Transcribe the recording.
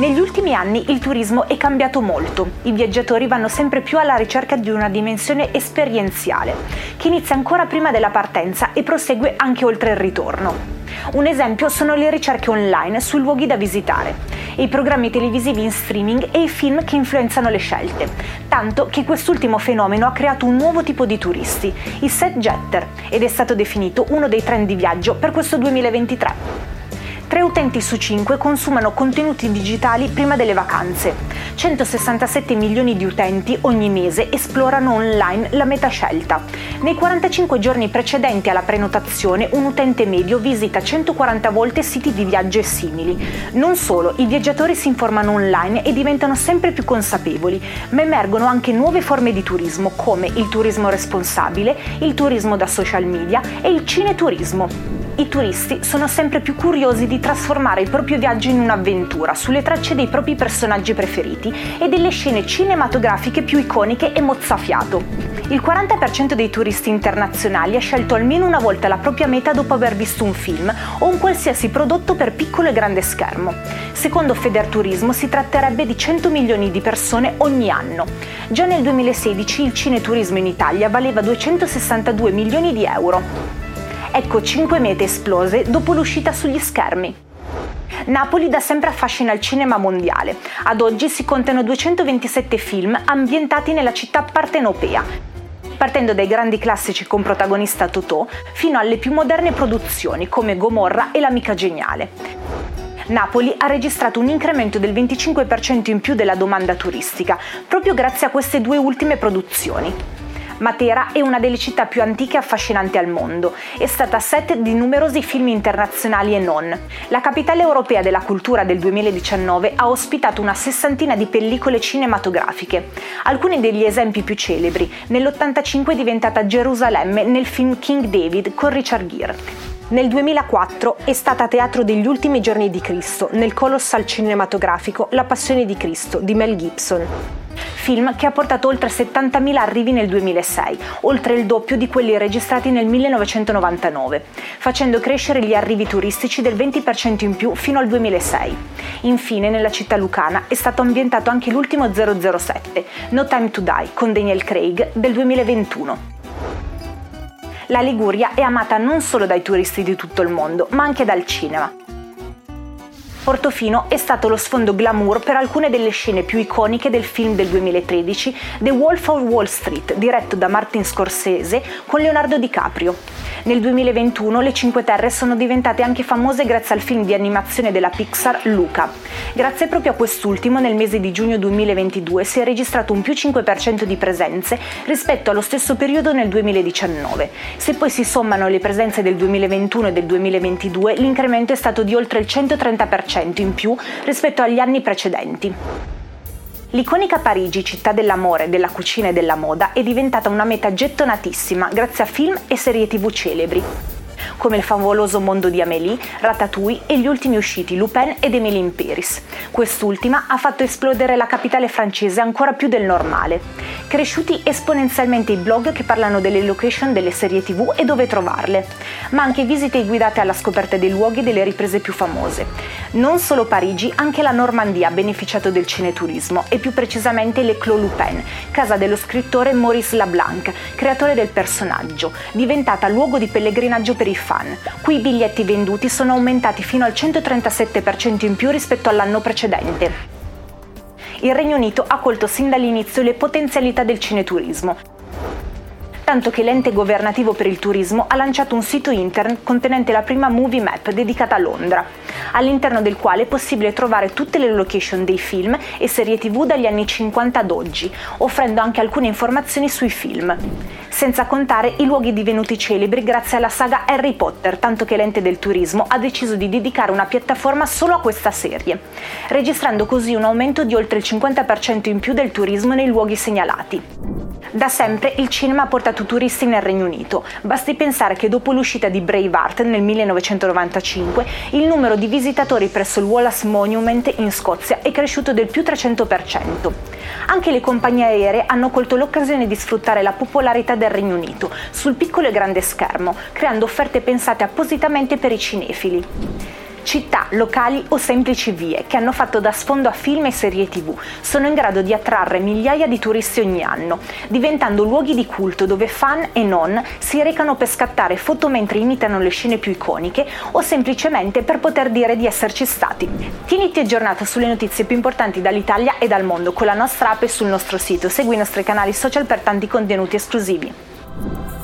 Negli ultimi anni il turismo è cambiato molto. I viaggiatori vanno sempre più alla ricerca di una dimensione esperienziale, che inizia ancora prima della partenza e prosegue anche oltre il ritorno. Un esempio sono le ricerche online sui luoghi da visitare, i programmi televisivi in streaming e i film che influenzano le scelte, tanto che quest'ultimo fenomeno ha creato un nuovo tipo di turisti, i set getter, ed è stato definito uno dei trend di viaggio per questo 2023. 3 utenti su 5 consumano contenuti digitali prima delle vacanze. 167 milioni di utenti ogni mese esplorano online la meta scelta. Nei 45 giorni precedenti alla prenotazione un utente medio visita 140 volte siti di viaggio e simili. Non solo, i viaggiatori si informano online e diventano sempre più consapevoli, ma emergono anche nuove forme di turismo come il turismo responsabile, il turismo da social media e il cineturismo i turisti sono sempre più curiosi di trasformare il proprio viaggio in un'avventura sulle tracce dei propri personaggi preferiti e delle scene cinematografiche più iconiche e mozzafiato. Il 40% dei turisti internazionali ha scelto almeno una volta la propria meta dopo aver visto un film o un qualsiasi prodotto per piccolo e grande schermo. Secondo Federturismo si tratterebbe di 100 milioni di persone ogni anno. Già nel 2016 il cineturismo in Italia valeva 262 milioni di euro. Ecco 5 mete esplose dopo l'uscita sugli schermi. Napoli da sempre affascina il cinema mondiale. Ad oggi si contano 227 film ambientati nella città partenopea, partendo dai grandi classici con protagonista Totò fino alle più moderne produzioni come Gomorra e L'amica geniale. Napoli ha registrato un incremento del 25% in più della domanda turistica, proprio grazie a queste due ultime produzioni. Matera è una delle città più antiche e affascinanti al mondo. È stata set di numerosi film internazionali e non. La capitale europea della cultura del 2019 ha ospitato una sessantina di pellicole cinematografiche. Alcuni degli esempi più celebri. Nell'85 è diventata Gerusalemme nel film King David con Richard Gere. Nel 2004 è stata teatro degli ultimi giorni di Cristo nel colossal cinematografico La Passione di Cristo di Mel Gibson film che ha portato oltre 70.000 arrivi nel 2006, oltre il doppio di quelli registrati nel 1999, facendo crescere gli arrivi turistici del 20% in più fino al 2006. Infine, nella città lucana è stato ambientato anche l'ultimo 007, No Time to Die, con Daniel Craig, del 2021. La Liguria è amata non solo dai turisti di tutto il mondo, ma anche dal cinema. Portofino è stato lo sfondo glamour per alcune delle scene più iconiche del film del 2013 The Wolf of Wall Street, diretto da Martin Scorsese con Leonardo DiCaprio. Nel 2021 le Cinque Terre sono diventate anche famose grazie al film di animazione della Pixar Luca. Grazie proprio a quest'ultimo nel mese di giugno 2022 si è registrato un più 5% di presenze rispetto allo stesso periodo nel 2019. Se poi si sommano le presenze del 2021 e del 2022 l'incremento è stato di oltre il 130% 10% in più rispetto agli anni precedenti. L'iconica Parigi, città dell'amore, della cucina e della moda, è diventata una meta gettonatissima grazie a film e serie tv celebri come il favoloso mondo di Amélie, Ratatouille e gli ultimi usciti Lupin ed Emily in Paris. Quest'ultima ha fatto esplodere la capitale francese ancora più del normale. Cresciuti esponenzialmente i blog che parlano delle location delle serie tv e dove trovarle, ma anche visite guidate alla scoperta dei luoghi delle riprese più famose. Non solo Parigi, anche la Normandia ha beneficiato del cineturismo e più precisamente le Clos Lupin, casa dello scrittore Maurice Leblanc, creatore del personaggio, diventata luogo di pellegrinaggio per i fan. Qui i biglietti venduti sono aumentati fino al 137% in più rispetto all'anno precedente. Il Regno Unito ha colto sin dall'inizio le potenzialità del cineturismo, tanto che l'ente governativo per il turismo ha lanciato un sito internet contenente la prima movie map dedicata a Londra, all'interno del quale è possibile trovare tutte le location dei film e serie tv dagli anni 50 ad oggi, offrendo anche alcune informazioni sui film. Senza contare i luoghi divenuti celebri grazie alla saga Harry Potter, tanto che l'ente del turismo ha deciso di dedicare una piattaforma solo a questa serie, registrando così un aumento di oltre il 50% in più del turismo nei luoghi segnalati. Da sempre il cinema ha portato turisti nel Regno Unito. Basti pensare che dopo l'uscita di Braveheart nel 1995 il numero di visitatori presso il Wallace Monument in Scozia è cresciuto del più 300%. Anche le compagnie aeree hanno colto l'occasione di sfruttare la popolarità del Regno Unito sul piccolo e grande schermo, creando offerte pensate appositamente per i cinefili. Città, locali o semplici vie che hanno fatto da sfondo a film e serie tv sono in grado di attrarre migliaia di turisti ogni anno, diventando luoghi di culto dove fan e non si recano per scattare foto mentre imitano le scene più iconiche o semplicemente per poter dire di esserci stati. Tieniti aggiornato sulle notizie più importanti dall'Italia e dal mondo con la nostra app e sul nostro sito. Segui i nostri canali social per tanti contenuti esclusivi.